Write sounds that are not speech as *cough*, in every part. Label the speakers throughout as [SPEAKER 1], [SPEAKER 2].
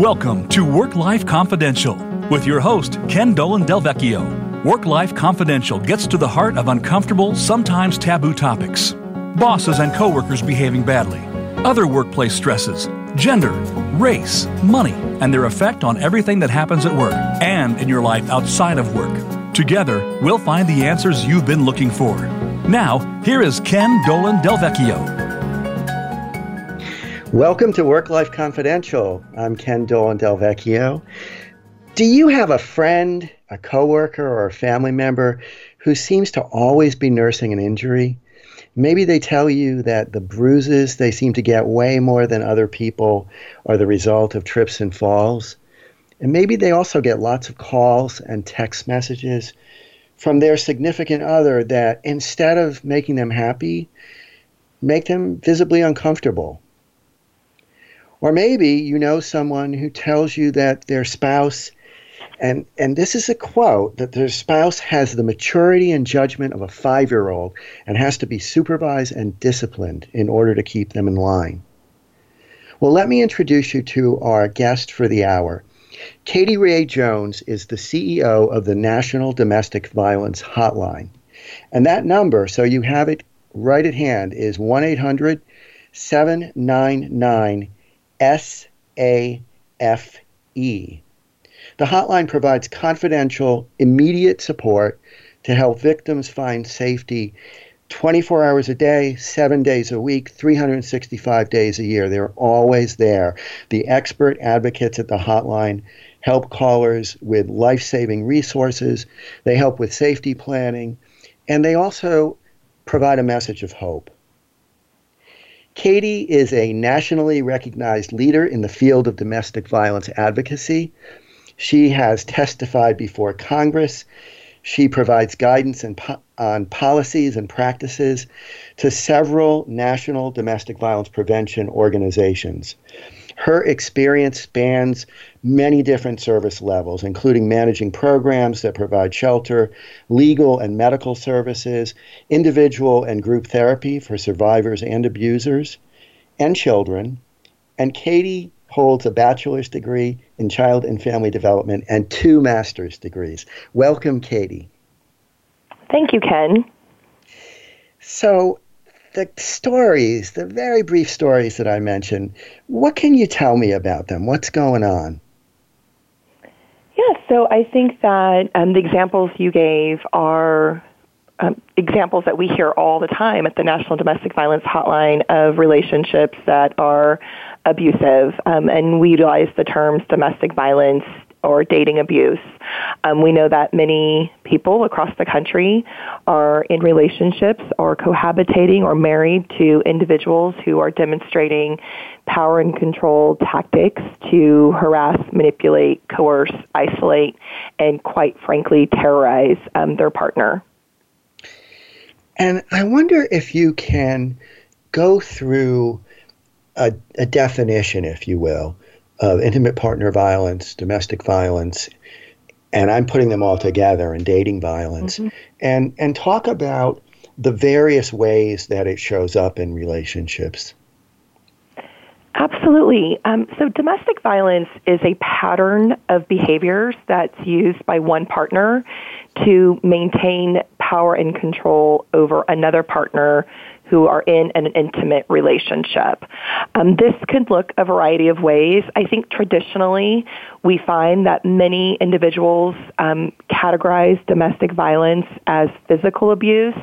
[SPEAKER 1] Welcome to Work Life Confidential with your host, Ken Dolan Del Vecchio. Work Life Confidential gets to the heart of uncomfortable, sometimes taboo topics bosses and coworkers behaving badly, other workplace stresses, gender, race, money, and their effect on everything that happens at work and in your life outside of work. Together, we'll find the answers you've been looking for. Now, here is Ken Dolan Del Vecchio.
[SPEAKER 2] Welcome to Work Life Confidential. I'm Ken Dolan Del Vecchio. Do you have a friend, a coworker, or a family member who seems to always be nursing an injury? Maybe they tell you that the bruises they seem to get way more than other people are the result of trips and falls. And maybe they also get lots of calls and text messages from their significant other that instead of making them happy, make them visibly uncomfortable or maybe you know someone who tells you that their spouse, and, and this is a quote, that their spouse has the maturity and judgment of a five year old and has to be supervised and disciplined in order to keep them in line. Well, let me introduce you to our guest for the hour. Katie Ray Jones is the CEO of the National Domestic Violence Hotline. And that number, so you have it right at hand, is 1 800 799 SAFE. The hotline provides confidential, immediate support to help victims find safety 24 hours a day, seven days a week, 365 days a year. They're always there. The expert advocates at the hotline help callers with life saving resources, they help with safety planning, and they also provide a message of hope. Katie is a nationally recognized leader in the field of domestic violence advocacy. She has testified before Congress. She provides guidance po- on policies and practices to several national domestic violence prevention organizations. Her experience spans many different service levels, including managing programs that provide shelter, legal and medical services, individual and group therapy for survivors and abusers, and children. And Katie holds a bachelor's degree in child and family development and two master's degrees. Welcome, Katie.
[SPEAKER 3] Thank you, Ken.
[SPEAKER 2] So, the stories, the very brief stories that I mentioned, what can you tell me about them? What's going on?
[SPEAKER 3] Yeah, so I think that um, the examples you gave are um, examples that we hear all the time at the National Domestic Violence Hotline of relationships that are abusive. Um, and we utilize the terms domestic violence, or dating abuse. Um, we know that many people across the country are in relationships or cohabitating or married to individuals who are demonstrating power and control tactics to harass, manipulate, coerce, isolate, and quite frankly, terrorize um, their partner.
[SPEAKER 2] And I wonder if you can go through a, a definition, if you will, of intimate partner violence, domestic violence, and I'm putting them all together in dating violence, mm-hmm. and and talk about the various ways that it shows up in relationships.
[SPEAKER 3] Absolutely. Um, so, domestic violence is a pattern of behaviors that's used by one partner to maintain power and control over another partner who are in an intimate relationship. Um, this could look a variety of ways. I think traditionally we find that many individuals um, categorize domestic violence as physical abuse,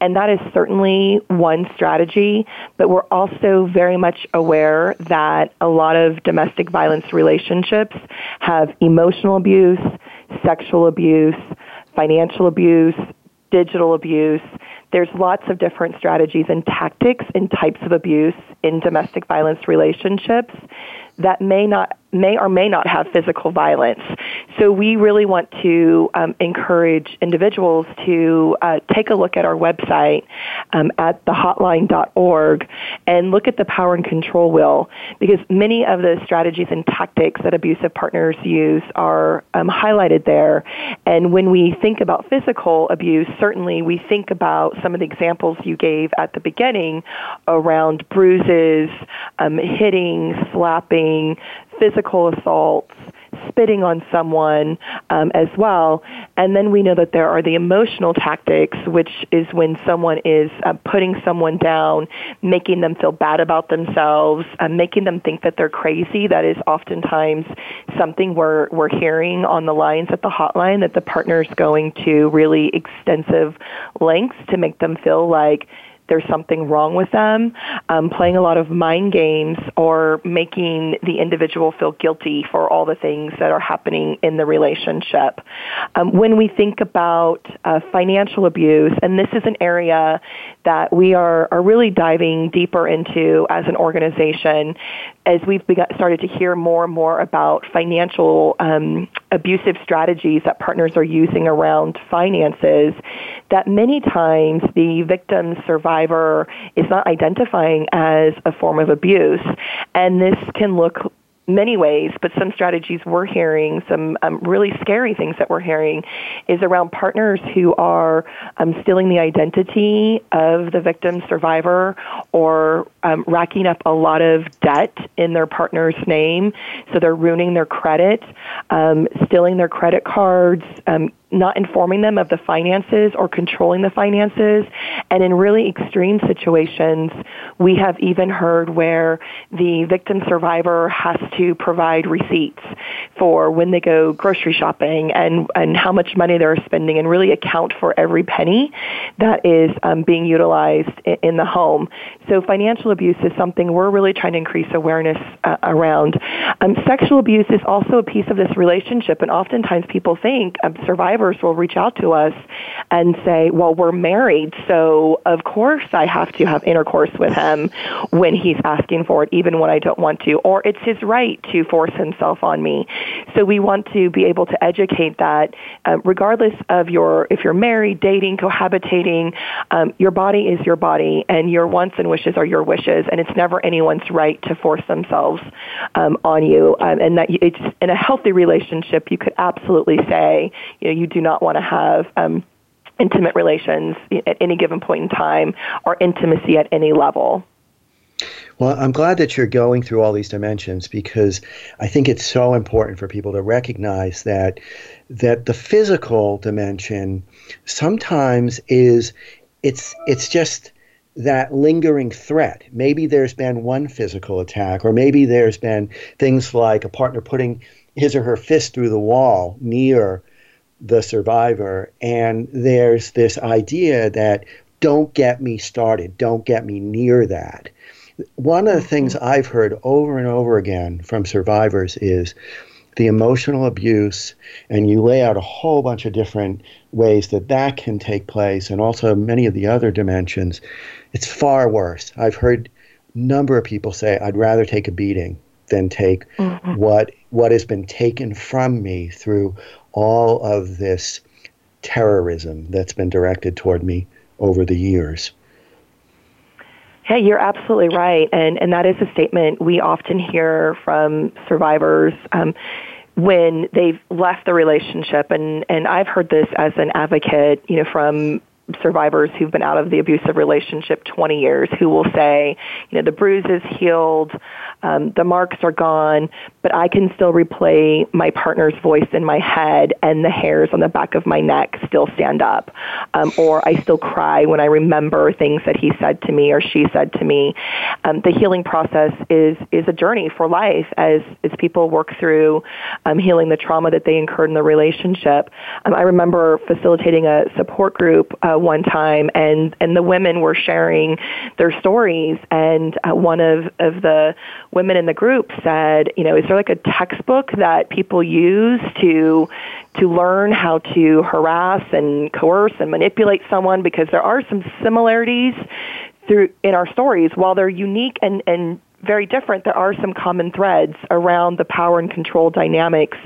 [SPEAKER 3] and that is certainly one strategy, but we're also very much aware that a lot of domestic violence relationships have emotional abuse, sexual abuse, financial abuse, digital abuse, there's lots of different strategies and tactics and types of abuse in domestic violence relationships that may not may or may not have physical violence. So we really want to um, encourage individuals to uh, take a look at our website um, at thehotline.org and look at the power and control wheel because many of the strategies and tactics that abusive partners use are um, highlighted there. And when we think about physical abuse, certainly we think about some of the examples you gave at the beginning around bruises, um, hitting, slapping, physical assaults, spitting on someone um, as well. And then we know that there are the emotional tactics, which is when someone is uh, putting someone down, making them feel bad about themselves, uh, making them think that they're crazy. That is oftentimes something we're, we're hearing on the lines at the hotline that the partner is going to really extensive lengths to make them feel like there's something wrong with them, um, playing a lot of mind games or making the individual feel guilty for all the things that are happening in the relationship. Um, when we think about uh, financial abuse, and this is an area that we are, are really diving deeper into as an organization as we've started to hear more and more about financial um, abusive strategies that partners are using around finances, that many times the victim survivor is not identifying as a form of abuse. And this can look many ways, but some strategies we're hearing, some um, really scary things that we're hearing, is around partners who are um, stealing the identity of the victim survivor or um, racking up a lot of debt in their partner's name. So they're ruining their credit, um, stealing their credit cards, um, not informing them of the finances or controlling the finances. And in really extreme situations, we have even heard where the victim survivor has to provide receipts for when they go grocery shopping and, and how much money they're spending and really account for every penny that is um, being utilized in, in, the home. So financial abuse is something we're really trying to increase awareness uh, around. Um, sexual abuse is also a piece of this relationship, and oftentimes people think um, survivors survivors will reach out to us and say, well, we're married, so of course I have to have intercourse with him when he's asking for it, even when I don't want to, or it's his right to force himself on me. So we want to be able to educate that uh, regardless of your, if you're married, dating, cohabitating, um, your body is your body and your wants and wishes are your wishes and it's never anyone's right to force themselves um, on you. Um, and that it's in a healthy relationship, you could absolutely say, you know, you do not want to have um, intimate relations at any given point in time or intimacy at any level.
[SPEAKER 2] Well, I'm glad that you're going through all these dimensions because I think it's so important for people to recognize that that the physical dimension sometimes is it's it's just that lingering threat. Maybe there's been one physical attack, or maybe there's been things like a partner putting his or her fist through the wall near the survivor. And there's this idea that don't get me started, don't get me near that. One of the things mm-hmm. I've heard over and over again from survivors is the emotional abuse, and you lay out a whole bunch of different ways that that can take place, and also many of the other dimensions. It's far worse. I've heard a number of people say, I'd rather take a beating than take mm-hmm. what what has been taken from me through all of this terrorism that's been directed toward me over the years.
[SPEAKER 3] Yeah, you're absolutely right, and and that is a statement we often hear from survivors. Um, when they've left the relationship and and I've heard this as an advocate, you know, from survivors who've been out of the abusive relationship 20 years who will say, you know, the bruise is healed, um, the marks are gone, but I can still replay my partner's voice in my head and the hairs on the back of my neck still stand up. Um, or I still cry when I remember things that he said to me or she said to me. Um, the healing process is, is a journey for life as, as people work through um, healing the trauma that they incurred in the relationship. Um, I remember facilitating a support group uh, one time, and and the women were sharing their stories, and uh, one of of the women in the group said, you know, is there like a textbook that people use to to learn how to harass and coerce and manipulate someone? Because there are some similarities through in our stories. While they're unique and and very different, there are some common threads around the power and control dynamics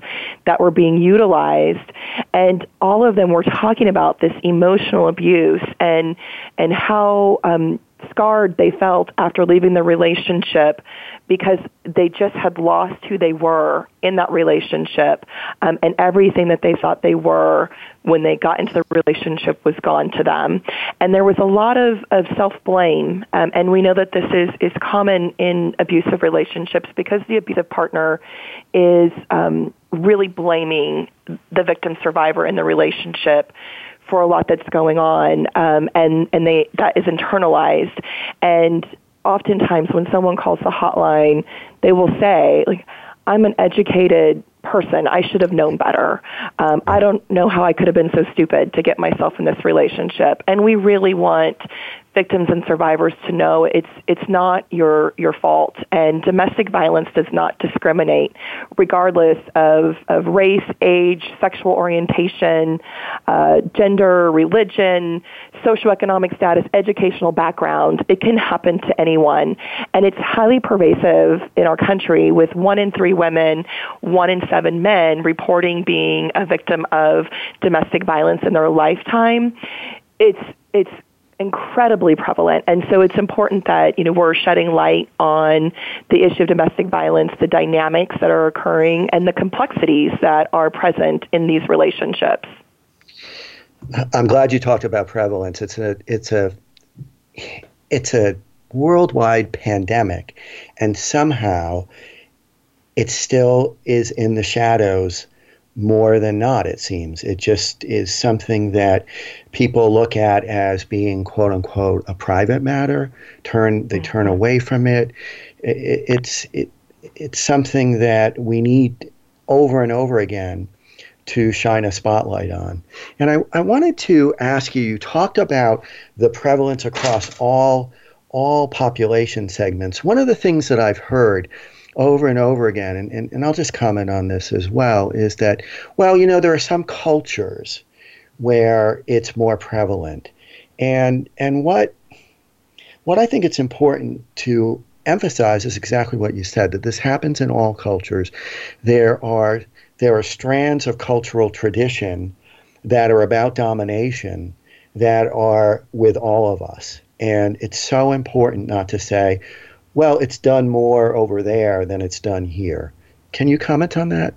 [SPEAKER 3] that were being utilized. And all of them were talking about this emotional abuse and, and how um, scarred they felt after leaving the relationship because they just had lost who they were in that relationship um, and everything that they thought they were when they got into the relationship was gone to them. And there was a lot of, of self-blame um, and we know that this is, is common in abusive relationships because the abusive partner is um, really blaming the victim survivor in the relationship for a lot that's going on, um, and and they that is internalized. And oftentimes, when someone calls the hotline, they will say like, "I'm an educated person. I should have known better. Um, I don't know how I could have been so stupid to get myself in this relationship." And we really want victims and survivors to know it's it's not your your fault and domestic violence does not discriminate regardless of, of race, age, sexual orientation, uh, gender, religion, socioeconomic status, educational background. It can happen to anyone. And it's highly pervasive in our country with one in three women, one in seven men reporting being a victim of domestic violence in their lifetime. It's it's incredibly prevalent. And so it's important that, you know, we're shedding light on the issue of domestic violence, the dynamics that are occurring, and the complexities that are present in these relationships.
[SPEAKER 2] I'm glad you talked about prevalence. It's a it's a it's a worldwide pandemic and somehow it still is in the shadows more than not, it seems. It just is something that people look at as being quote unquote a private matter. Turn they mm-hmm. turn away from it. it it's it, it's something that we need over and over again to shine a spotlight on. And I, I wanted to ask you, you talked about the prevalence across all all population segments. One of the things that I've heard over and over again, and, and, and I'll just comment on this as well, is that, well, you know, there are some cultures where it's more prevalent. And, and what, what I think it's important to emphasize is exactly what you said that this happens in all cultures. There are, there are strands of cultural tradition that are about domination that are with all of us. And it's so important not to say, well, it's done more over there than it's done here. Can you comment on that?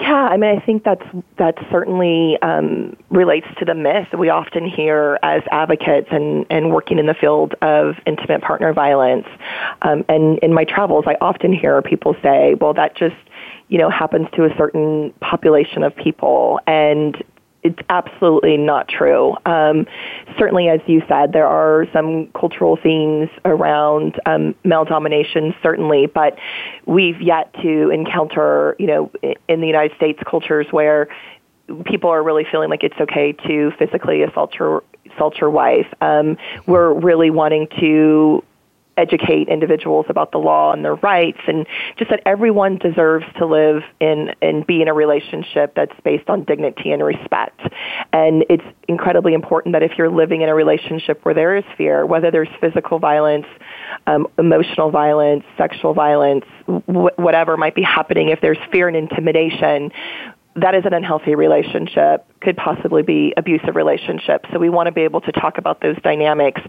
[SPEAKER 3] Yeah, I mean, I think that's that certainly um, relates to the myth we often hear as advocates and, and working in the field of intimate partner violence. Um, and in my travels, I often hear people say, "Well, that just you know happens to a certain population of people," and it's absolutely not true. Um, certainly, as you said, there are some cultural themes around um, male domination, certainly, but we've yet to encounter, you know, in the United States cultures where people are really feeling like it's okay to physically assault your assault your wife. Um, we're really wanting to educate individuals about the law and their rights and just that everyone deserves to live in and be in a relationship that's based on dignity and respect. And it's incredibly important that if you're living in a relationship where there is fear, whether there's physical violence, um, emotional violence, sexual violence, wh- whatever might be happening, if there's fear and intimidation, that is an unhealthy relationship, could possibly be abusive relationship. So we want to be able to talk about those dynamics.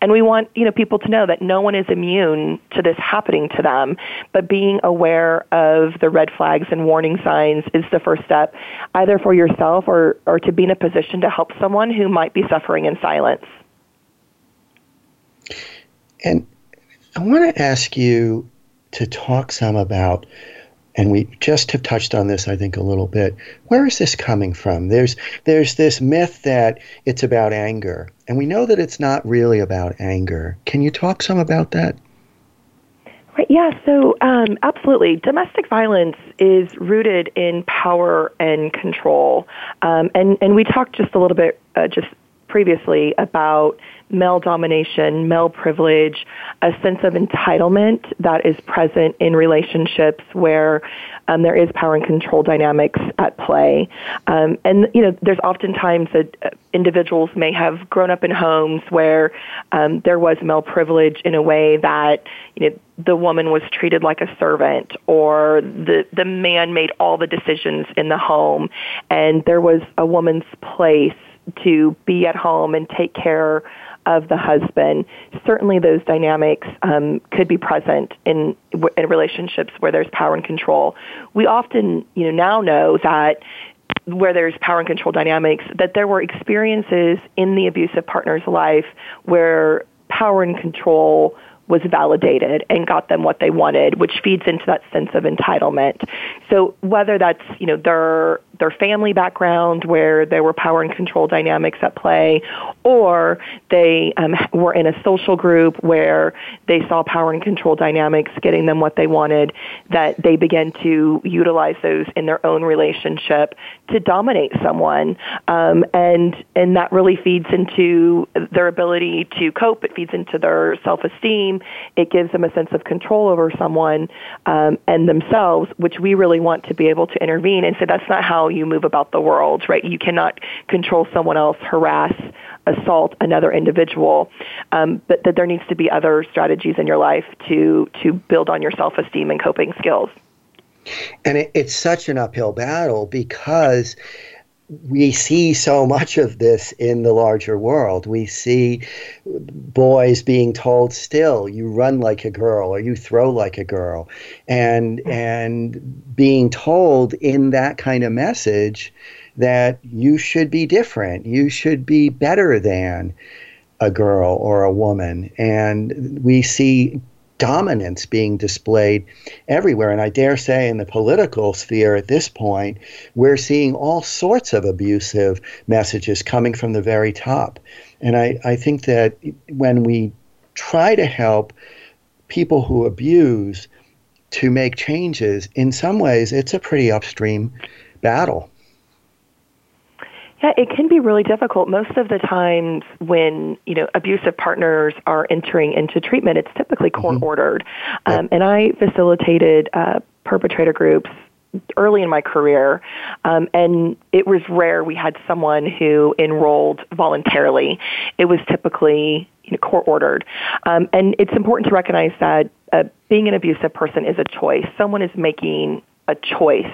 [SPEAKER 3] And we want, you know, people to know that no one is immune to this happening to them, but being aware of the red flags and warning signs is the first step, either for yourself or, or to be in a position to help someone who might be suffering in silence.
[SPEAKER 2] And I want to ask you to talk some about and we just have touched on this, I think, a little bit. Where is this coming from? There's there's this myth that it's about anger, and we know that it's not really about anger. Can you talk some about that?
[SPEAKER 3] Right, yeah, so um, absolutely. Domestic violence is rooted in power and control. Um, and, and we talked just a little bit uh, just previously about male domination, male privilege, a sense of entitlement that is present in relationships where um, there is power and control dynamics at play. Um, and, you know, there's oftentimes that uh, individuals may have grown up in homes where um, there was male privilege in a way that, you know, the woman was treated like a servant or the, the man made all the decisions in the home and there was a woman's place to be at home and take care of the husband, certainly those dynamics um, could be present in, in relationships where there's power and control. We often, you know, now know that where there's power and control dynamics, that there were experiences in the abusive partner's life where power and control was validated and got them what they wanted, which feeds into that sense of entitlement. So whether that's, you know, their their family background where there were power and control dynamics at play, or they um, were in a social group where they saw power and control dynamics getting them what they wanted, that they began to utilize those in their own relationship to dominate someone, um, and and that really feeds into their ability to cope. It feeds into their self esteem. It gives them a sense of control over someone um, and themselves, which we really want to be able to intervene and say that's not how you move about the world, right? You cannot control someone else, harass, assault another individual, um, but that there needs to be other strategies in your life to to build on your self esteem and coping skills.
[SPEAKER 2] And it, it's such an uphill battle because we see so much of this in the larger world. We see boys being told still, you run like a girl or you throw like a girl. And hmm. and being told in that kind of message that you should be different, you should be better than a girl or a woman. And we see dominance being displayed everywhere. And I dare say, in the political sphere at this point, we're seeing all sorts of abusive messages coming from the very top. And I, I think that when we try to help people who abuse to make changes, in some ways, it's a pretty upstream battle.
[SPEAKER 3] Yeah, it can be really difficult. Most of the times when, you know, abusive partners are entering into treatment, it's typically court mm-hmm. ordered. Um, yep. And I facilitated uh, perpetrator groups early in my career, um, and it was rare we had someone who enrolled voluntarily. It was typically you know, court ordered. Um, and it's important to recognize that uh, being an abusive person is a choice. Someone is making a choice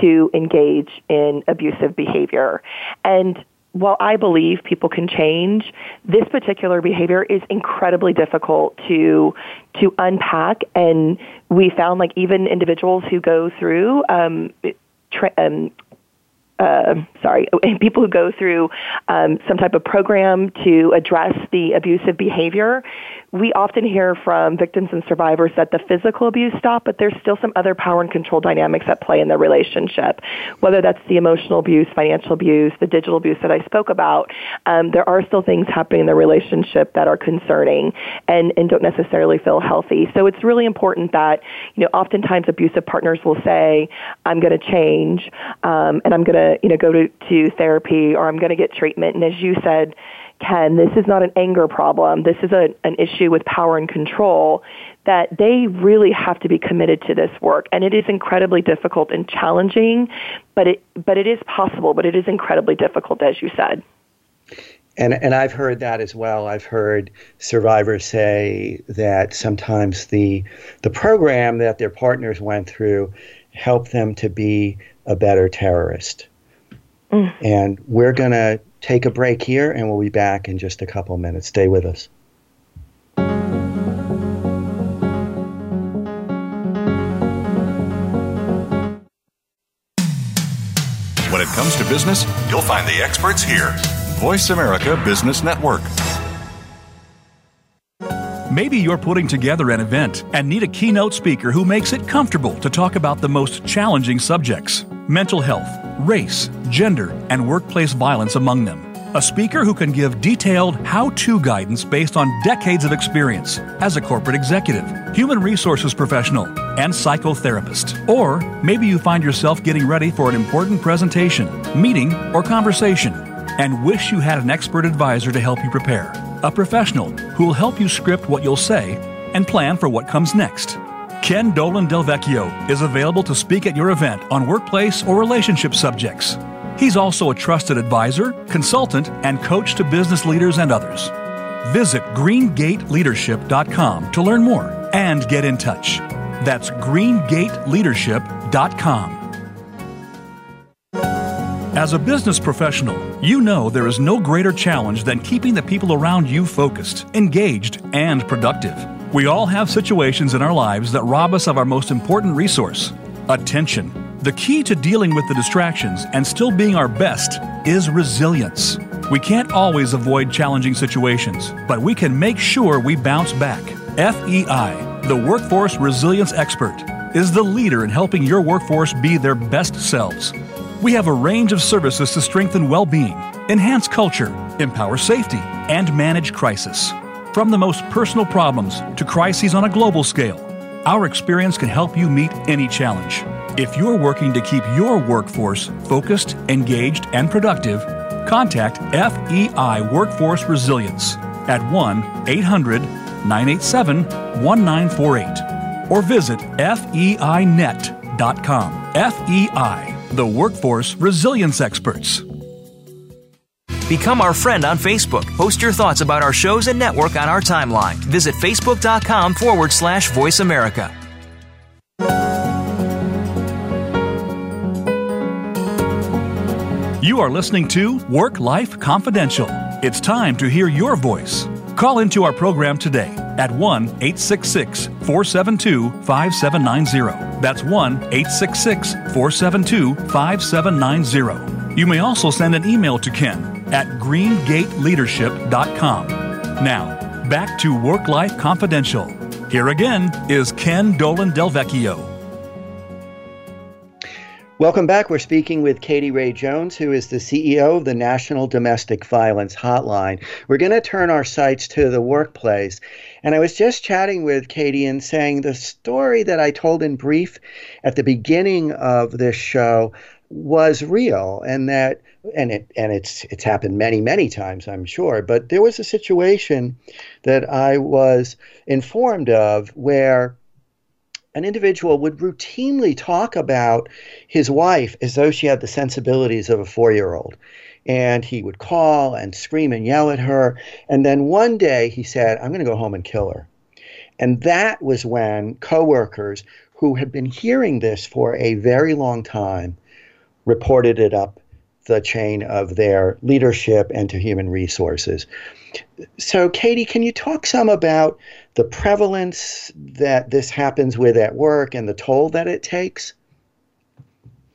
[SPEAKER 3] to engage in abusive behavior. And while I believe people can change, this particular behavior is incredibly difficult to to unpack. And we found like even individuals who go through um, tra- um, uh, sorry, *laughs* people who go through um, some type of program to address the abusive behavior, we often hear from victims and survivors that the physical abuse stopped, but there's still some other power and control dynamics at play in the relationship. Whether that's the emotional abuse, financial abuse, the digital abuse that I spoke about, um, there are still things happening in the relationship that are concerning and, and don't necessarily feel healthy. So it's really important that, you know, oftentimes abusive partners will say, I'm going to change um, and I'm going to, you know, go to, to therapy or I'm going to get treatment. And as you said, Ken, this is not an anger problem. This is a, an issue with power and control that they really have to be committed to this work. And it is incredibly difficult and challenging, but it, but it is possible, but it is incredibly difficult, as you said.
[SPEAKER 2] And, and I've heard that as well. I've heard survivors say that sometimes the, the program that their partners went through helped them to be a better terrorist. Mm. And we're going to take a break here, and we'll be back in just a couple of minutes. Stay with us.
[SPEAKER 1] When it comes to business, you'll find the experts here. Voice America Business Network. Maybe you're putting together an event and need a keynote speaker who makes it comfortable to talk about the most challenging subjects mental health, race, gender, and workplace violence among them. A speaker who can give detailed how to guidance based on decades of experience as a corporate executive, human resources professional, and psychotherapist. Or maybe you find yourself getting ready for an important presentation, meeting, or conversation and wish you had an expert advisor to help you prepare. A professional who will help you script what you'll say and plan for what comes next. Ken Dolan Del Vecchio is available to speak at your event on workplace or relationship subjects. He's also a trusted advisor, consultant, and coach to business leaders and others. Visit greengateleadership.com to learn more and get in touch. That's greengateleadership.com. As a business professional, you know there is no greater challenge than keeping the people around you focused, engaged, and productive. We all have situations in our lives that rob us of our most important resource attention. The key to dealing with the distractions and still being our best is resilience. We can't always avoid challenging situations, but we can make sure we bounce back. FEI, the Workforce Resilience Expert, is the leader in helping your workforce be their best selves. We have a range of services to strengthen well being, enhance culture, empower safety, and manage crisis. From the most personal problems to crises on a global scale, our experience can help you meet any challenge. If you're working to keep your workforce focused, engaged, and productive, contact FEI Workforce Resilience at 1 800 987 1948 or visit feinet.com. FEI the Workforce Resilience Experts.
[SPEAKER 4] Become our friend on Facebook. Post your thoughts about our shows and network on our timeline. Visit facebook.com forward slash voice America.
[SPEAKER 1] You are listening to Work Life Confidential. It's time to hear your voice. Call into our program today at 1 866 472 5790. That's 1 866 472 5790. You may also send an email to Ken at greengateleadership.com. Now, back to Work Life Confidential. Here again is Ken Dolan Del Vecchio.
[SPEAKER 2] Welcome back. We're speaking with Katie Ray Jones, who is the CEO of the National Domestic Violence Hotline. We're going to turn our sights to the workplace. And I was just chatting with Katie and saying the story that I told in brief at the beginning of this show was real and that and it and it's it's happened many many times I'm sure but there was a situation that I was informed of where an individual would routinely talk about his wife as though she had the sensibilities of a four year old. And he would call and scream and yell at her. And then one day he said, I'm going to go home and kill her. And that was when coworkers who had been hearing this for a very long time reported it up the chain of their leadership and to human resources. So, Katie, can you talk some about the prevalence that this happens with at work and the toll that it takes?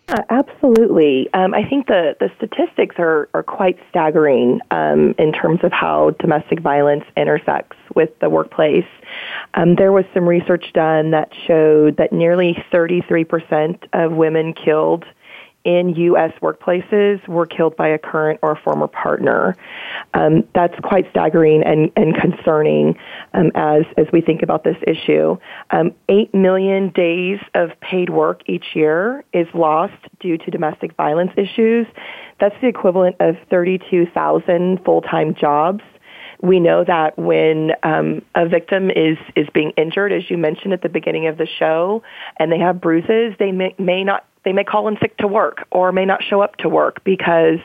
[SPEAKER 3] Yeah, absolutely. Um, I think the, the statistics are, are quite staggering um, in terms of how domestic violence intersects with the workplace. Um, there was some research done that showed that nearly 33% of women killed in U.S. workplaces were killed by a current or former partner. Um, that's quite staggering and, and concerning um, as, as we think about this issue. Um, 8 million days of paid work each year is lost due to domestic violence issues. That's the equivalent of 32,000 full-time jobs we know that when um, a victim is is being injured, as you mentioned at the beginning of the show, and they have bruises, they may, may not they may call in sick to work or may not show up to work because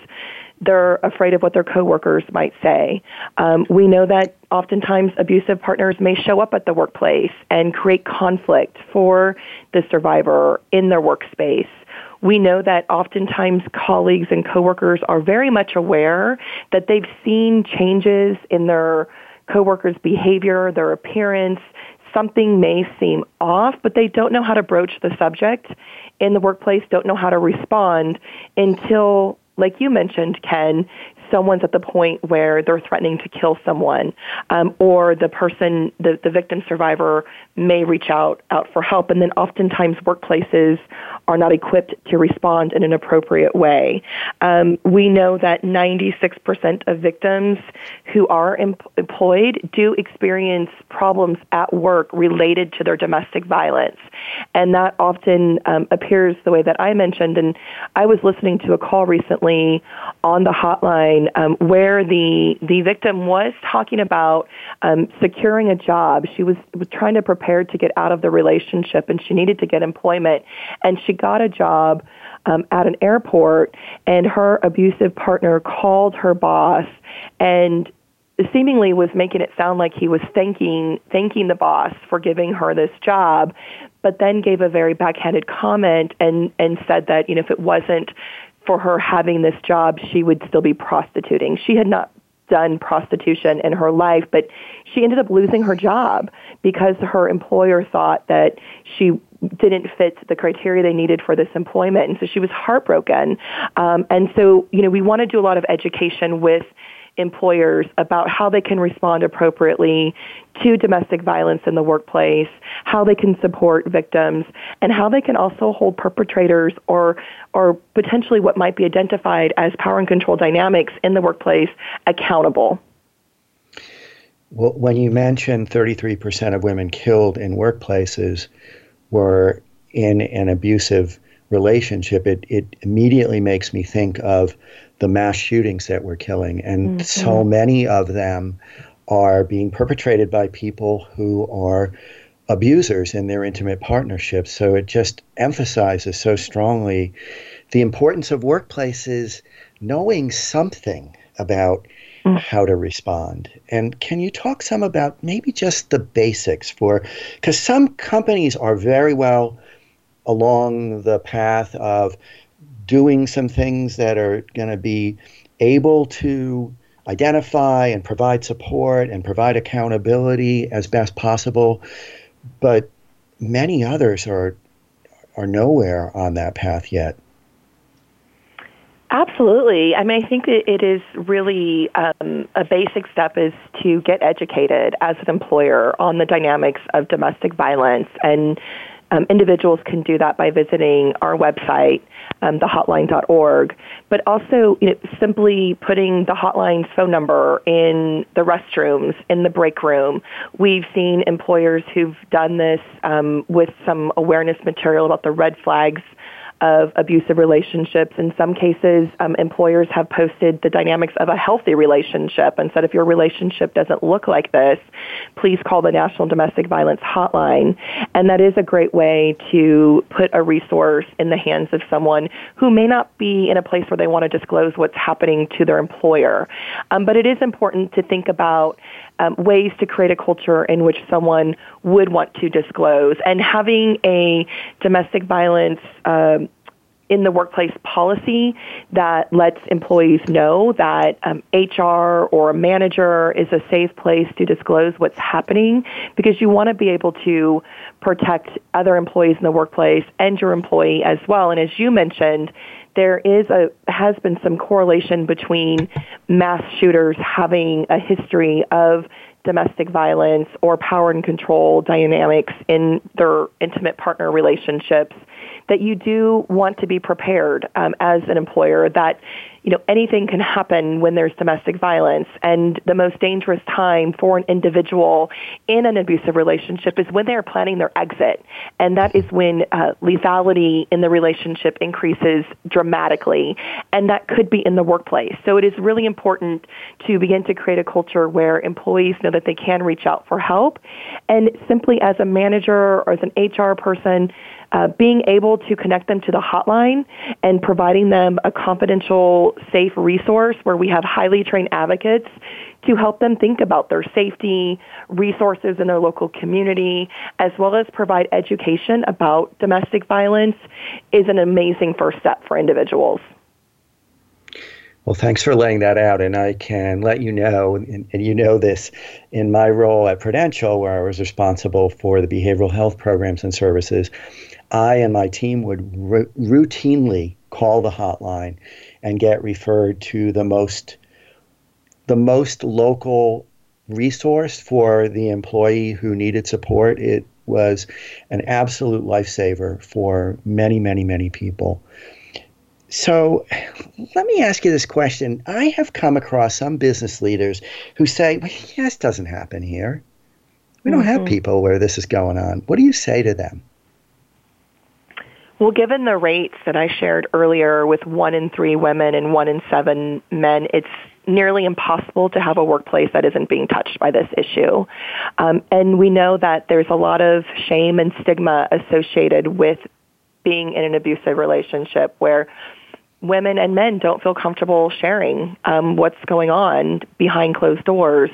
[SPEAKER 3] they're afraid of what their coworkers might say. Um, we know that oftentimes abusive partners may show up at the workplace and create conflict for the survivor in their workspace. We know that oftentimes colleagues and coworkers are very much aware that they've seen changes in their coworkers' behavior, their appearance, something may seem off, but they don't know how to broach the subject in the workplace, don't know how to respond until, like you mentioned, Ken, someone's at the point where they're threatening to kill someone, um, or the person, the, the victim survivor, may reach out out for help. And then oftentimes workplaces are not equipped to respond in an appropriate way. Um, we know that 96% of victims who are em- employed do experience problems at work related to their domestic violence, and that often um, appears the way that I mentioned. And I was listening to a call recently on the hotline um, where the the victim was talking about um, securing a job. She was, was trying to prepare to get out of the relationship, and she needed to get employment, and she got a job. Um, at an airport, and her abusive partner called her boss and seemingly was making it sound like he was thanking thanking the boss for giving her this job, but then gave a very backhanded comment and and said that you know if it wasn't for her having this job, she would still be prostituting. She had not done prostitution in her life, but she ended up losing her job because her employer thought that she didn't fit the criteria they needed for this employment. And so she was heartbroken. Um, and so, you know, we want to do a lot of education with employers about how they can respond appropriately to domestic violence in the workplace, how they can support victims, and how they can also hold perpetrators or or potentially what might be identified as power and control dynamics in the workplace accountable.
[SPEAKER 2] Well, when you mentioned 33% of women killed in workplaces were in an abusive relationship, it, it immediately makes me think of the mass shootings that we're killing. And mm-hmm. so many of them are being perpetrated by people who are abusers in their intimate partnerships. So it just emphasizes so strongly the importance of workplaces knowing something about mm. how to respond. And can you talk some about maybe just the basics for because some companies are very well along the path of doing some things that are going to be able to identify and provide support and provide accountability as best possible. But many others are are nowhere on that path yet.
[SPEAKER 3] Absolutely. I mean, I think it is really um, a basic step is to get educated as an employer on the dynamics of domestic violence and um, individuals can do that by visiting our website, um, thehotline.org, but also you know, simply putting the hotline's phone number in the restrooms, in the break room. We've seen employers who've done this um, with some awareness material about the red flags of abusive relationships. In some cases, um, employers have posted the dynamics of a healthy relationship and said if your relationship doesn't look like this, please call the National Domestic Violence Hotline. And that is a great way to put a resource in the hands of someone who may not be in a place where they want to disclose what's happening to their employer. Um, but it is important to think about um, ways to create a culture in which someone would want to disclose. And having a domestic violence um, in the workplace policy that lets employees know that um, HR or a manager is a safe place to disclose what's happening because you want to be able to protect other employees in the workplace and your employee as well. And as you mentioned, there is a has been some correlation between mass shooters having a history of domestic violence or power and control dynamics in their intimate partner relationships that you do want to be prepared um, as an employer that you know anything can happen when there's domestic violence. And the most dangerous time for an individual in an abusive relationship is when they're planning their exit. And that is when uh, lethality in the relationship increases dramatically. And that could be in the workplace. So it is really important to begin to create a culture where employees know that they can reach out for help. And simply as a manager or as an HR person uh, being able to connect them to the hotline and providing them a confidential, safe resource where we have highly trained advocates to help them think about their safety, resources in their local community, as well as provide education about domestic violence is an amazing first step for individuals.
[SPEAKER 2] Well, thanks for laying that out. And I can let you know, and, and, you know this, in my role at Prudential, where I was responsible for the behavioral health programs and services, I and my team would r- routinely call the hotline and get referred to the most the most local resource for the employee who needed support. It was an absolute lifesaver for many, many, many people. So let me ask you this question. I have come across some business leaders who say, well, yeah, this doesn't happen here. We don't mm-hmm. have people where this is going on. What do you say to them?
[SPEAKER 3] Well, given the rates that I shared earlier with one in three women and one in seven men, it's nearly impossible to have a workplace that isn't being touched by this issue. Um, and we know that there's a lot of shame and stigma associated with being in an abusive relationship where women and men don't feel comfortable sharing um, what's going on behind closed doors.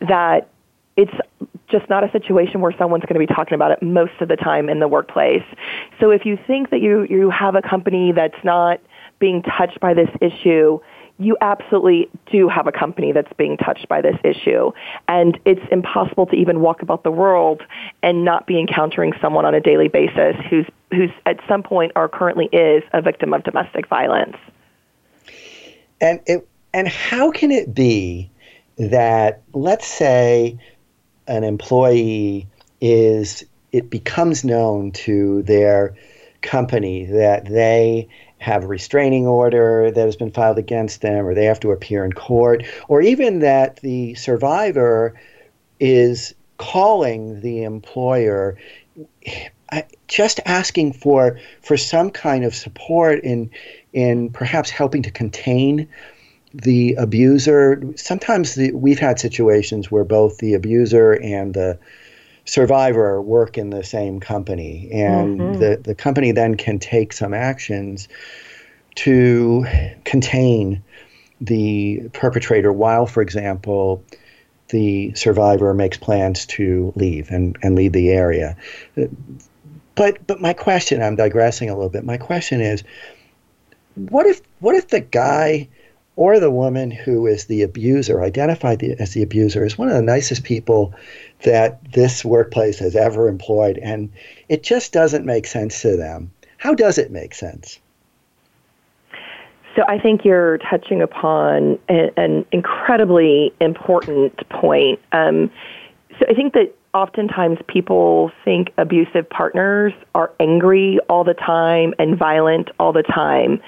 [SPEAKER 3] That it's just not a situation where someone's going to be talking about it most of the time in the workplace. So if you think that you, you have a company that's not being touched by this issue, you absolutely do have a company that's being touched by this issue. And it's impossible to even walk about the world and not be encountering someone on a daily basis who's, who's at some point or currently is a victim of domestic violence.
[SPEAKER 2] And, it, and how can it be that, let's say, an employee is, it becomes known to their company that they have a restraining order that has been filed against them, or they have to appear in court, or even that the survivor is calling the employer. Just asking for for some kind of support in in perhaps helping to contain the abuser. Sometimes the, we've had situations where both the abuser and the survivor work in the same company, and mm-hmm. the, the company then can take some actions to contain the perpetrator while, for example, the survivor makes plans to leave and, and leave the area. But but my question, I'm digressing a little bit. My question is, what if what if the guy or the woman who is the abuser, identified as the abuser, is one of the nicest people that this workplace has ever employed, and it just doesn't make sense to them. How does it make sense?
[SPEAKER 3] So I think you're touching upon an, an incredibly important point. Um, so I think that oftentimes people think abusive partners are angry all the time and violent all the time,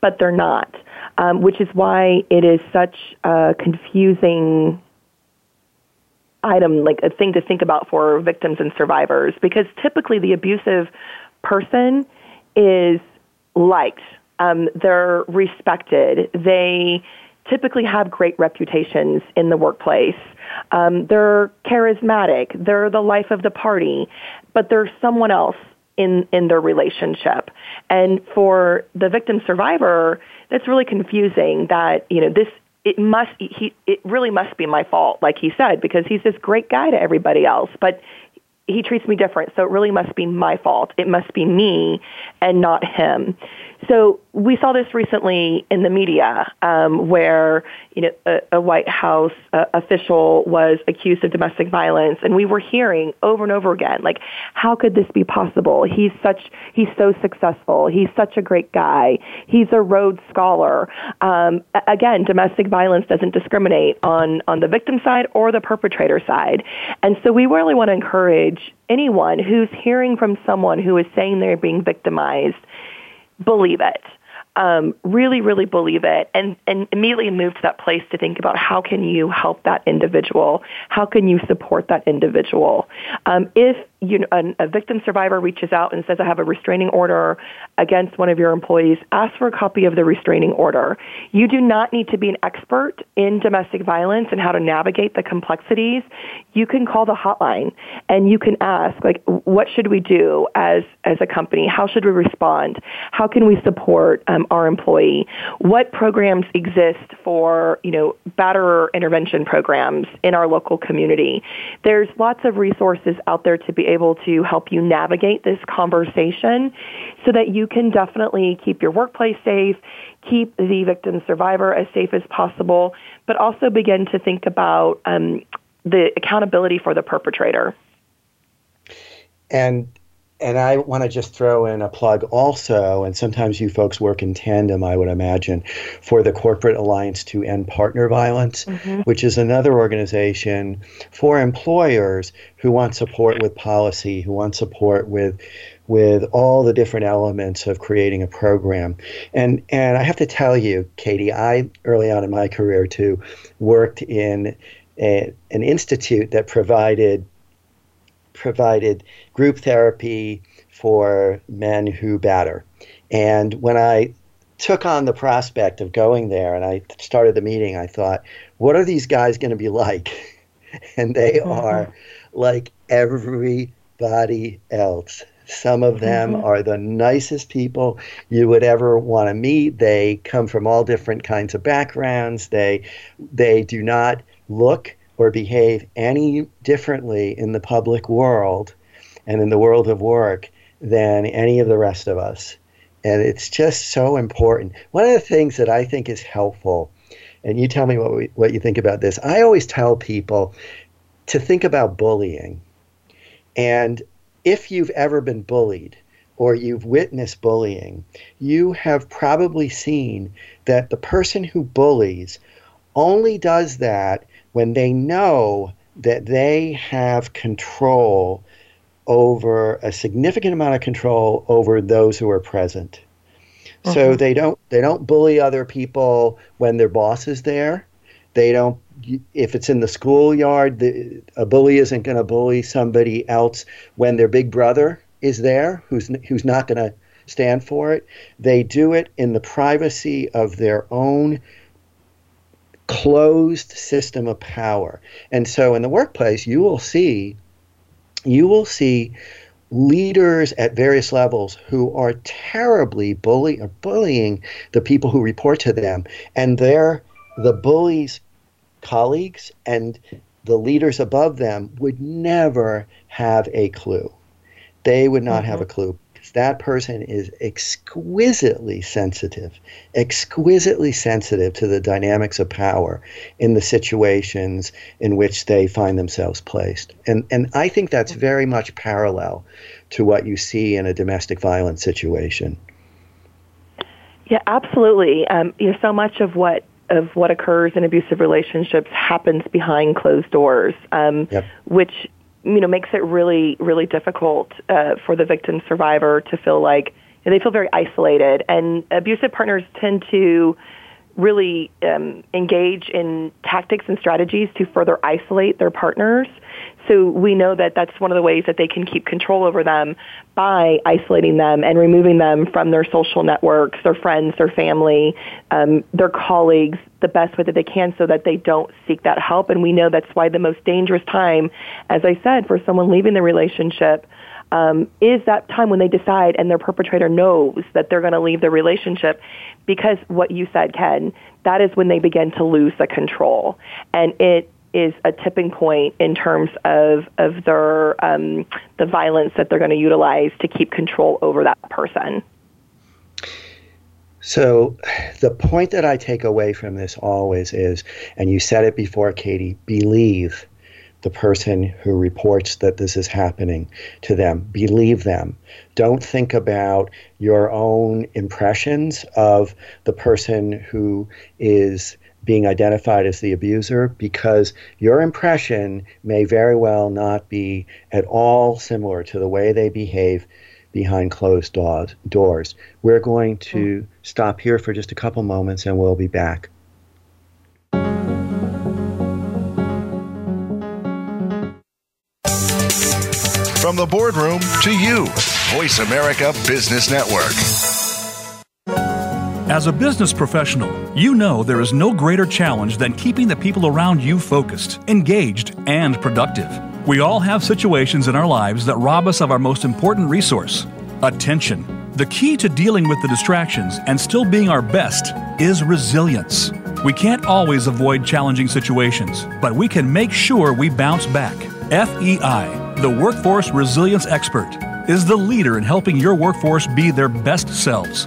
[SPEAKER 3] but they're not um, which is why it is such a confusing item, like a thing to think about for victims and survivors, because typically the abusive person is liked, um, they're respected, they typically have great reputations in the workplace. Um, they're charismatic, they're the life of the party, but there's someone else in in their relationship. And for the victim survivor, that's really confusing that, you know, this it must he it really must be my fault like he said because he's this great guy to everybody else but he treats me different so it really must be my fault. It must be me and not him so we saw this recently in the media, um, where you know a, a White House uh, official was accused of domestic violence, and we were hearing over and over again, like, how could this be possible? He's such, he's so successful. He's such a great guy. He's a Rhodes Scholar. Um, again, domestic violence doesn't discriminate on on the victim side or the perpetrator side, and so we really want to encourage anyone who's hearing from someone who is saying they're being victimized believe it um, really, really believe it, and, and immediately move to that place to think about how can you help that individual? How can you support that individual? Um, if you know, a, a victim survivor reaches out and says, I have a restraining order against one of your employees, ask for a copy of the restraining order. You do not need to be an expert in domestic violence and how to navigate the complexities. You can call the hotline and you can ask, like, what should we do as, as a company? How should we respond? How can we support um, our employee? What programs exist for, you know, batterer intervention programs in our local community? There's lots of resources out there to be able to help you navigate this conversation so that you can definitely keep your workplace safe, keep the victim survivor as safe as possible, but also begin to think about um, the accountability for the perpetrator.
[SPEAKER 2] And and I want to just throw in a plug also, and sometimes you folks work in tandem, I would imagine, for the Corporate Alliance to End Partner Violence, mm-hmm. which is another organization for employers who want support with policy, who want support with with all the different elements of creating a program. And and I have to tell you, Katie, I early on in my career too worked in a, an institute that provided provided group therapy for men who batter. And when I took on the prospect of going there and I started the meeting, I thought, what are these guys going to be like? *laughs* and they mm-hmm. are like everybody else. Some of them mm-hmm. are the nicest people you would ever want to meet. They come from all different kinds of backgrounds. They they do not look or behave any differently in the public world and in the world of work than any of the rest of us. And it's just so important. One of the things that I think is helpful, and you tell me what, we, what you think about this, I always tell people to think about bullying. And if you've ever been bullied, or you've witnessed bullying, you have probably seen that the person who bullies only does that when they know that they have control over a significant amount of control over those who are present. Uh-huh. So they don't they don't bully other people when their boss is there. They don't if it's in the schoolyard, the, a bully isn't going to bully somebody else when their big brother is there, who's who's not going to stand for it. They do it in the privacy of their own closed system of power. And so in the workplace, you will see you will see leaders at various levels who are terribly bully or bullying the people who report to them and they're the bullies colleagues and the leaders above them would never have a clue they would not mm-hmm. have a clue that person is exquisitely sensitive, exquisitely sensitive to the dynamics of power in the situations in which they find themselves placed. And, and I think that's very much parallel to what you see in a domestic violence situation.
[SPEAKER 3] Yeah, absolutely. Um, you know, so much of what of what occurs in abusive relationships happens behind closed doors, um, yep. which you know makes it really really difficult uh, for the victim survivor to feel like you know, they feel very isolated. And abusive partners tend to really um, engage in tactics and strategies to further isolate their partners so we know that that's one of the ways that they can keep control over them by isolating them and removing them from their social networks, their friends, their family, um, their colleagues, the best way that they can so that they don't seek that help. And we know that's why the most dangerous time, as I said, for someone leaving the relationship um, is that time when they decide and their perpetrator knows that they're going to leave the relationship because what you said, Ken, that is when they begin to lose the control. And it is a tipping point in terms of of their um, the violence that they're going to utilize to keep control over that person.
[SPEAKER 2] So, the point that I take away from this always is, and you said it before, Katie, believe the person who reports that this is happening to them. Believe them. Don't think about your own impressions of the person who is being identified as the abuser because your impression may very well not be at all similar to the way they behave behind closed doors. We're going to hmm. stop here for just a couple moments and we'll be back.
[SPEAKER 5] From the boardroom to you, Voice America Business Network.
[SPEAKER 1] As a business professional, you know there is no greater challenge than keeping the people around you focused, engaged, and productive. We all have situations in our lives that rob us of our most important resource attention. The key to dealing with the distractions and still being our best is resilience. We can't always avoid challenging situations, but we can make sure we bounce back. FEI, the Workforce Resilience Expert, is the leader in helping your workforce be their best selves.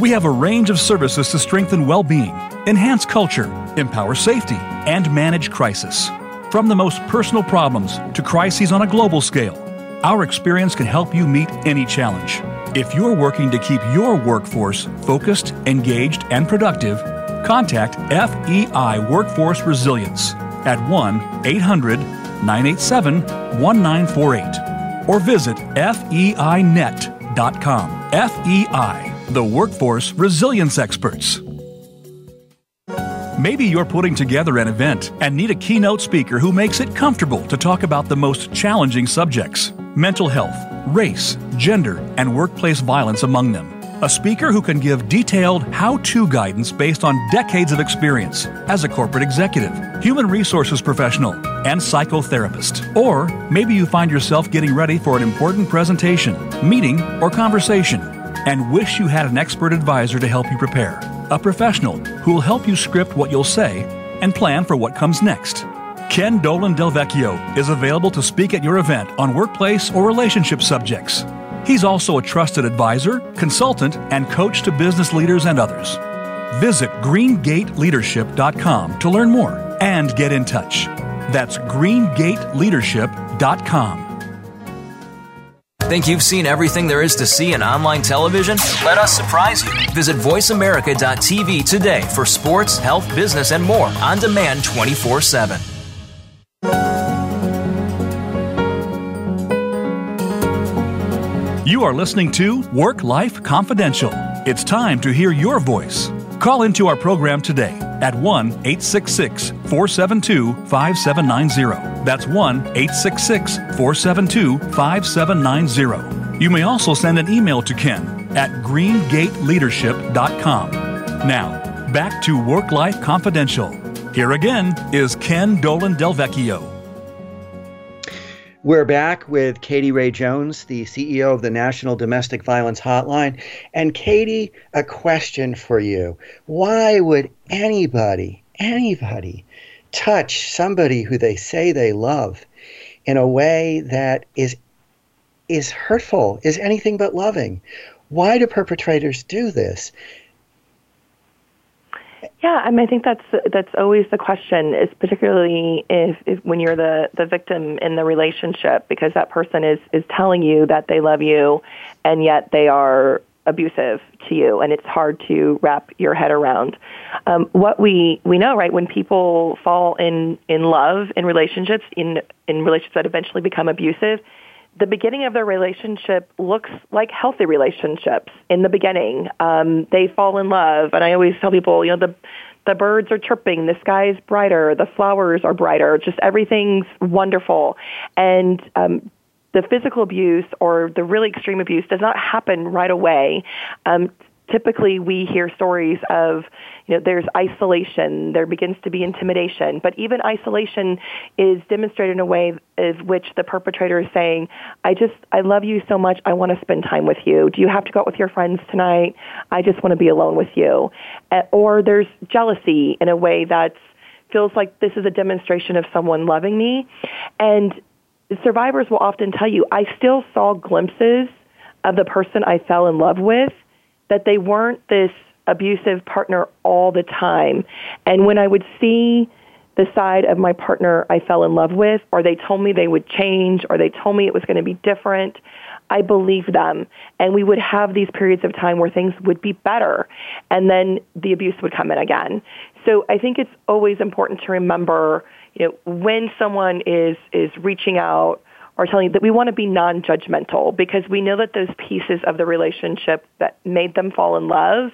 [SPEAKER 1] We have a range of services to strengthen well being, enhance culture, empower safety, and manage crisis. From the most personal problems to crises on a global scale, our experience can help you meet any challenge. If you're working to keep your workforce focused, engaged, and productive, contact FEI Workforce Resilience at 1 800 987 1948 or visit feinet.com. FEI the Workforce Resilience Experts. Maybe you're putting together an event and need a keynote speaker who makes it comfortable to talk about the most challenging subjects mental health, race, gender, and workplace violence among them. A speaker who can give detailed how to guidance based on decades of experience as a corporate executive, human resources professional, and psychotherapist. Or maybe you find yourself getting ready for an important presentation, meeting, or conversation and wish you had an expert advisor to help you prepare. A professional who will help you script what you'll say and plan for what comes next. Ken Dolan Del Vecchio is available to speak at your event on workplace or relationship subjects. He's also a trusted advisor, consultant, and coach to business leaders and others. Visit greengateleadership.com to learn more and get in touch. That's greengateleadership.com.
[SPEAKER 4] Think you've seen everything there is to see in online television? Let us surprise you. Visit VoiceAmerica.tv today for sports, health, business, and more on demand 24 7.
[SPEAKER 1] You are listening to Work Life Confidential. It's time to hear your voice. Call into our program today at 1 866 472 5790. That's 1 866 472 5790. You may also send an email to Ken at greengateleadership.com. Now, back to Work Life Confidential. Here again is Ken Dolan Del Vecchio.
[SPEAKER 2] We're back with Katie Ray Jones, the CEO of the National Domestic Violence Hotline. And Katie, a question for you. Why would anybody, anybody, touch somebody who they say they love in a way that is is hurtful, is anything but loving? Why do perpetrators do this?
[SPEAKER 3] Yeah, I mean, I think that's that's always the question. Is particularly if, if when you're the the victim in the relationship, because that person is is telling you that they love you, and yet they are abusive to you, and it's hard to wrap your head around. Um, what we we know, right? When people fall in in love in relationships, in in relationships that eventually become abusive, the beginning of their relationship looks like healthy relationships in the beginning. Um, they fall in love, and I always tell people, you know, the the birds are chirping, the sky is brighter, the flowers are brighter, just everything's wonderful, and um, the physical abuse or the really extreme abuse does not happen right away. Um, typically we hear stories of you know there's isolation there begins to be intimidation. But even isolation is demonstrated in a way of which the perpetrator is saying i just i love you so much i want to spend time with you. Do you have to go out with your friends tonight? I just want to be alone with you. Uh, or there's jealousy in a way that feels like this is a demonstration of someone loving me. And survivors will often tell you i still saw glimpses of the person i fell in love with that they weren't this abusive partner all the time. And when I would see the side of my partner I fell in love with, or they told me they would change, or they told me it was going to be different, I believed them. And we would have these periods of time where things would be better. And then the abuse would come in again. So I think it's always important to remember, you know, when someone is, is reaching out are telling you that we want to be non-judgmental because we know that those pieces of the relationship that made them fall in love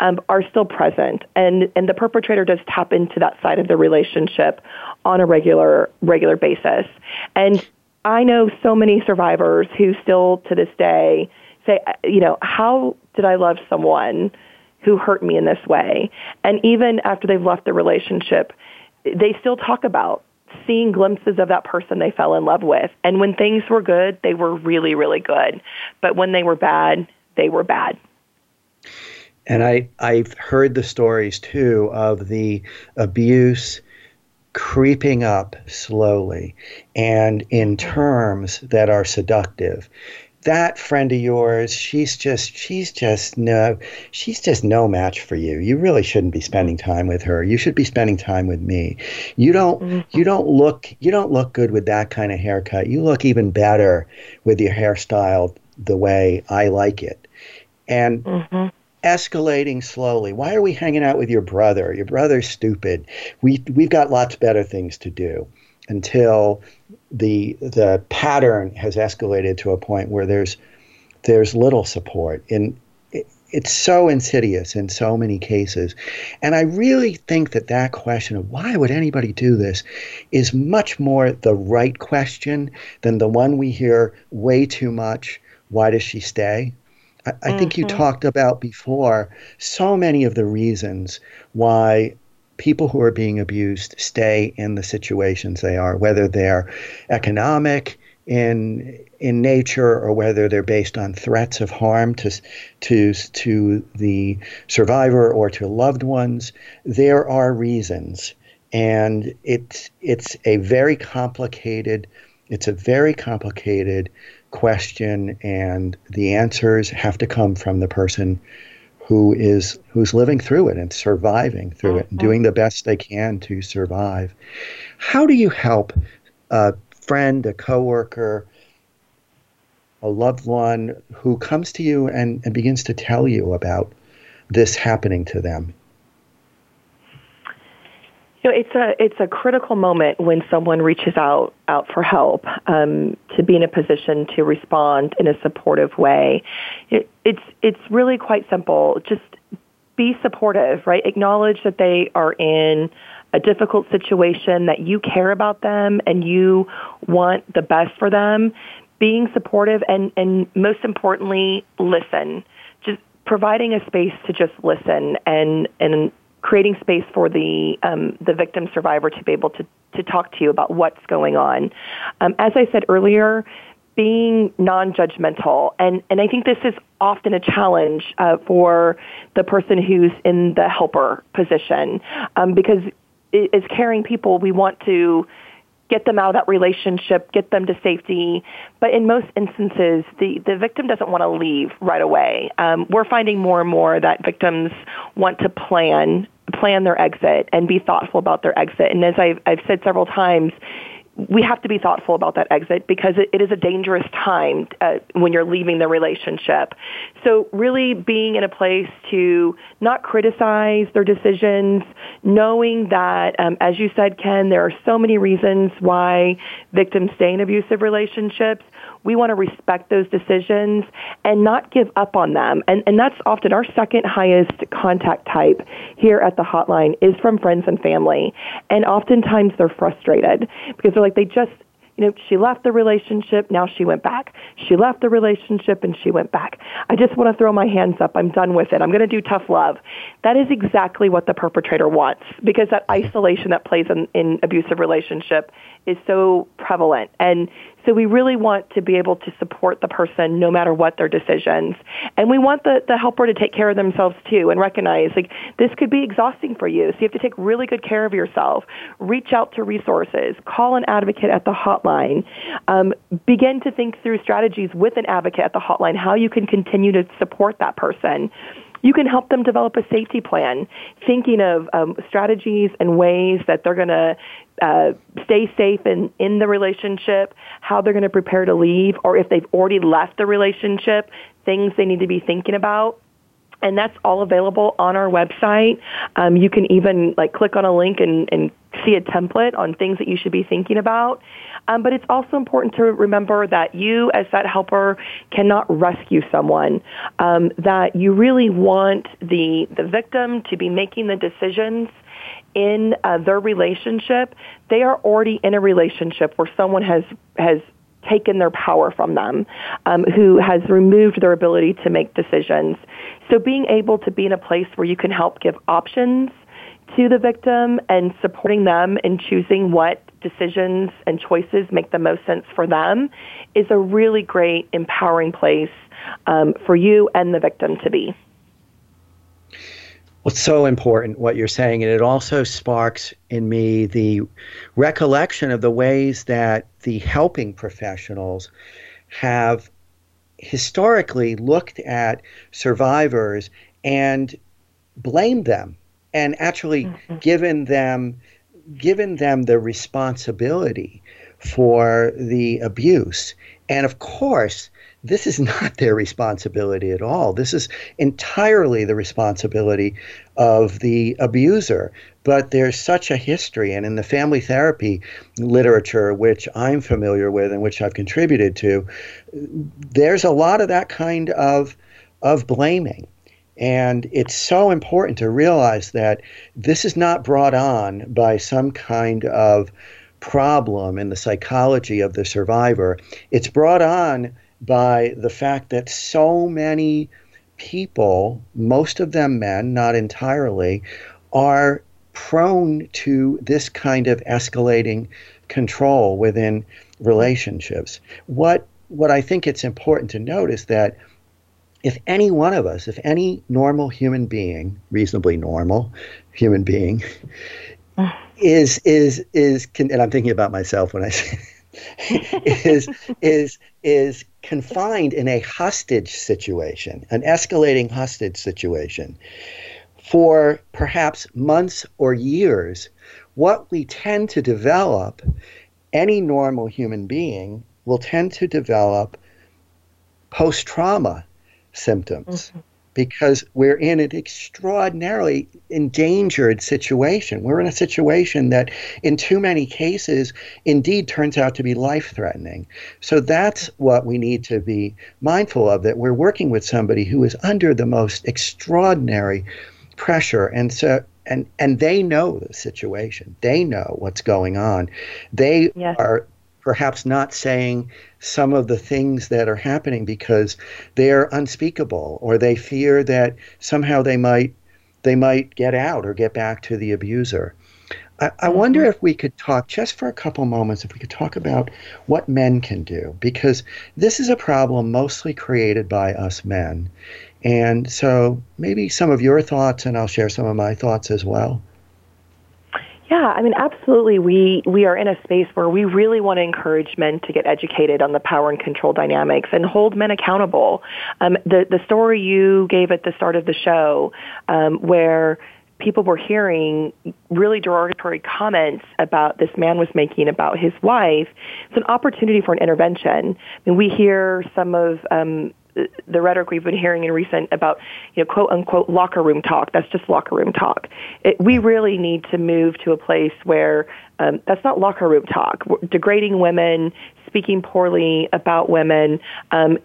[SPEAKER 3] um, are still present, and and the perpetrator does tap into that side of the relationship on a regular regular basis. And I know so many survivors who still to this day say, uh, you know, how did I love someone who hurt me in this way? And even after they've left the relationship, they still talk about seeing glimpses of that person they fell in love with. And when things were good, they were really, really good. But when they were bad, they were bad.
[SPEAKER 2] And I, I've heard the stories too of the abuse creeping up slowly and in terms that are seductive that friend of yours, she's just she's just no she's just no match for you. You really shouldn't be spending time with her. You should be spending time with me. You don't mm-hmm. you don't look you don't look good with that kind of haircut. You look even better with your hairstyle the way I like it. And mm-hmm. escalating slowly. Why are we hanging out with your brother? Your brother's stupid. We we've got lots better things to do until the the pattern has escalated to a point where there's there's little support. And it, it's so insidious in so many cases. And i really think that that question of why would anybody do this is much more the right question than the one we hear way too much why does she stay? I, I think you mm-hmm. talked about before so many of the reasons why people who are being abused stay in the situations they are, whether they're economic in in nature or whether they're based on threats of harm to to to the survivor or to loved ones. There are reasons, and it's it's a very complicated it's a very complicated question, and the answers have to come from the person who is who's living through it and surviving through it and mm-hmm. doing the best they can to survive. How do you help a friend, a coworker, a loved one who comes to you and, and begins to tell you about this happening to them?
[SPEAKER 3] Know, it's a it's a critical moment when someone reaches out out for help um, to be in a position to respond in a supportive way. It, it's it's really quite simple. Just be supportive, right? Acknowledge that they are in a difficult situation, that you care about them and you want the best for them. Being supportive and and most importantly, listen. Just providing a space to just listen and and creating space for the um, the victim survivor to be able to to talk to you about what's going on. Um, as I said earlier, being non-judgmental, and and I think this is often a challenge uh, for the person who's in the helper position, um, because as caring people, we want to get them out of that relationship, get them to safety. But in most instances, the, the victim doesn't want to leave right away. Um, we're finding more and more that victims want to plan plan their exit and be thoughtful about their exit. And as I've, I've said several times, we have to be thoughtful about that exit because it, it is a dangerous time uh, when you're leaving the relationship. So really being in a place to not criticize their decisions, knowing that, um, as you said, Ken, there are so many reasons why victims stay in abusive relationships. We want to respect those decisions and not give up on them. And, and that's often our second highest contact type here at the hotline is from friends and family. And oftentimes they're frustrated because they're like, they just, you know, she left the relationship, now she went back. She left the relationship and she went back. I just want to throw my hands up. I'm done with it. I'm going to do tough love. That is exactly what the perpetrator wants because that isolation that plays in, in abusive relationship is so prevalent. And so we really want to be able to support the person no matter what their decisions. And we want the, the helper to take care of themselves too and recognize like this could be exhausting for you. So you have to take really good care of yourself. Reach out to resources. Call an advocate at the hotline. Um, begin to think through strategies with an advocate at the hotline, how you can continue to support that person you can help them develop a safety plan, thinking of um, strategies and ways that they're going to uh, stay safe in, in the relationship, how they're going to prepare to leave, or if they've already left the relationship, things they need to be thinking about and that's all available on our website. Um, you can even like click on a link and, and see a template on things that you should be thinking about. Um, but it's also important to remember that you, as that helper, cannot rescue someone. Um, that you really want the the victim to be making the decisions in uh, their relationship. They are already in a relationship where someone has has taken their power from them, um, who has removed their ability to make decisions. So being able to be in a place where you can help give options to the victim and supporting them in choosing what decisions and choices make the most sense for them is a really great empowering place um, for you and the victim to be.
[SPEAKER 2] Well, it's so important what you're saying, and it also sparks in me the recollection of the ways that the helping professionals have historically looked at survivors and blamed them and actually mm-hmm. given them given them the responsibility for the abuse. And of course, this is not their responsibility at all. This is entirely the responsibility of the abuser. But there's such a history, and in the family therapy literature, which I'm familiar with and which I've contributed to, there's a lot of that kind of of blaming. And it's so important to realize that this is not brought on by some kind of problem in the psychology of the survivor. It's brought on by the fact that so many people, most of them men, not entirely, are prone to this kind of escalating control within relationships. What what I think it's important to note is that if any one of us, if any normal human being, reasonably normal human being, *sighs* is is is and I'm thinking about myself when I say is is is confined in a hostage situation, an escalating hostage situation, for perhaps months or years, what we tend to develop, any normal human being will tend to develop post trauma symptoms. Mm-hmm because we're in an extraordinarily endangered situation. We're in a situation that, in too many cases, indeed turns out to be life threatening. So that's what we need to be mindful of that we're working with somebody who is under the most extraordinary pressure. And so, and, and they know the situation. They know what's going on. They yes. are perhaps not saying some of the things that are happening because they're unspeakable or they fear that somehow they might they might get out or get back to the abuser. I, I wonder mm-hmm. if we could talk just for a couple moments, if we could talk about what men can do, because this is a problem mostly created by us men. And so maybe some of your thoughts, and I'll share some of my thoughts as well.
[SPEAKER 3] Yeah, I mean, absolutely. We we are in a space where we really want to encourage men to get educated on the power and control dynamics and hold men accountable. Um, the the story you gave at the start of the show, um, where people were hearing really derogatory comments about this man was making about his wife, it's an opportunity for an intervention. I mean, we hear some of um, the rhetoric we've been hearing in recent about, you know, quote unquote locker room talk. That's just locker room talk. It, we really need to move to a place where um, that's not locker room talk. We're degrading women, speaking poorly about women, um,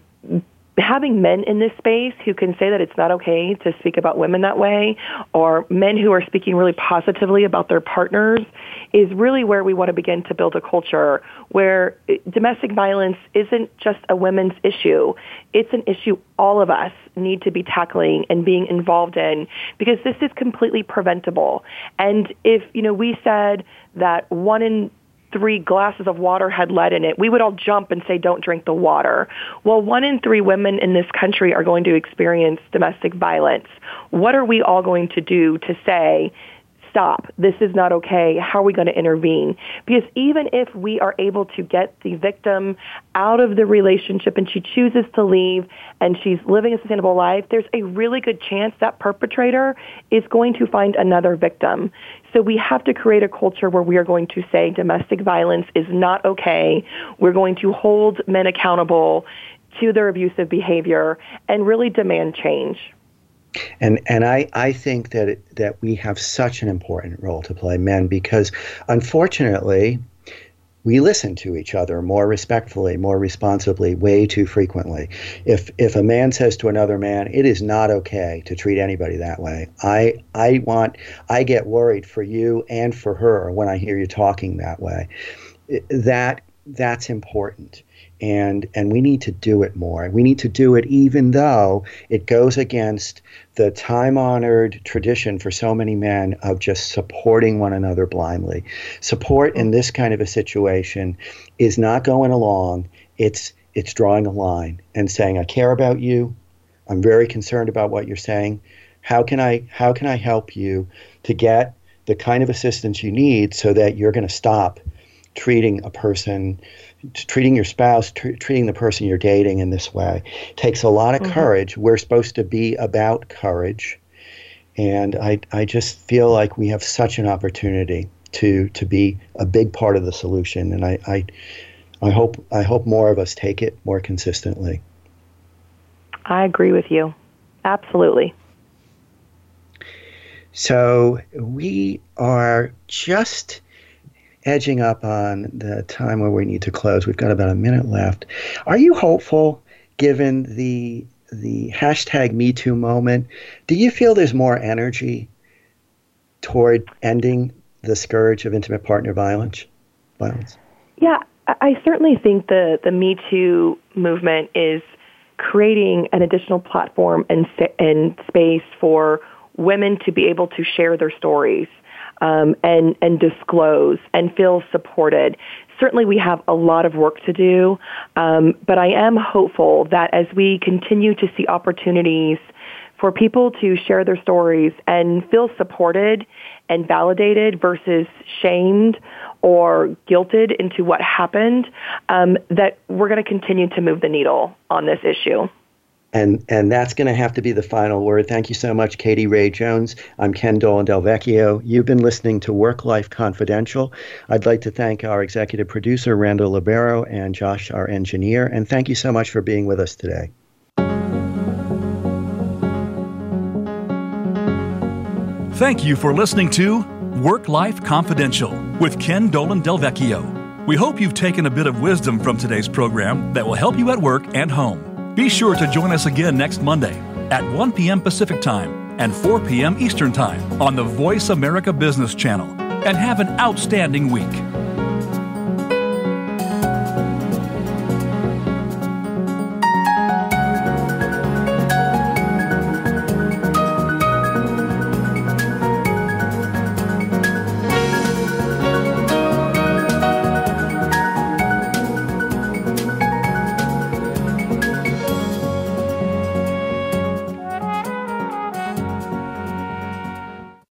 [SPEAKER 3] having men in this space who can say that it's not okay to speak about women that way, or men who are speaking really positively about their partners, is really where we want to begin to build a culture where eh, domestic violence isn't just a women's issue. It's an issue all of us need to be tackling and being involved in because this is completely preventable. And if, you know, we said that one in three glasses of water had lead in it, we would all jump and say, don't drink the water. Well, one in three women in this country are going to experience domestic violence. What are we all going to do to say, stop. This is not okay. How are we going to intervene? Because even if we are able to get the victim out of the relationship and she chooses to leave and she's living a sustainable life, there's a really good chance that perpetrator is going to find another victim. So we have to create a culture where we are going to say domestic violence is not okay. We're going to hold men accountable to their abusive behavior and really demand change.
[SPEAKER 2] And and I, I think that that we have such an important role to play, men, because unfortunately, we listen to each other more respectfully, more responsibly, way too frequently. If if a man says to another man, "It is not okay to treat anybody that way," I I want I get worried for you and for her when I hear you talking that way. That that's important and and we need to do it more. We need to do it even though it goes against the time honored tradition for so many men of just supporting one another blindly. Support in this kind of a situation is not going along. It's it's drawing a line and saying, I care about you. I'm very concerned about what you're saying. How can I how can I help you to get the kind of assistance you need so that you're going to stop treating a person treating your spouse, tr- treating the person you're dating in this way takes a lot of mm-hmm. courage. We're supposed to be about courage. And I, I just feel like we have such an opportunity to, to be a big part of the solution. And I, I, I, hope, I hope more of us take it more consistently.
[SPEAKER 3] I agree with you. Absolutely.
[SPEAKER 2] So we are just edging up on the time where we need to close. We've got about a minute left. Are you hopeful, given the the hashtag Me Too moment? Do you feel there's more energy toward ending the scourge of intimate partner violence? Violence.
[SPEAKER 3] Yeah, I certainly think the the Me Too movement is creating an additional platform and and space for women to be able to share their stories um, and and disclose and feel supported. Certainly, we have a lot of work to do, um, but I am hopeful that as we continue to see opportunities for people to share their stories and feel supported and validated versus shamed or guilted into what happened, um, that we're going to continue to move the needle on this issue.
[SPEAKER 2] And, and that's going to have to be the final word. Thank you so much, Katie Ray Jones. I'm Ken Dolan Del Vecchio. You've been listening to Work Life Confidential. I'd like to thank our executive producer, Randall Libero, and Josh, our engineer. And thank you so much for being with us today.
[SPEAKER 1] Thank you for listening to Work Life Confidential with Ken Dolan Del Vecchio. We hope you've taken a bit of wisdom from today's program that will help you at work and home. Be sure to join us again next Monday at 1 p.m. Pacific Time and 4 p.m. Eastern Time on the Voice America Business Channel. And have an outstanding week.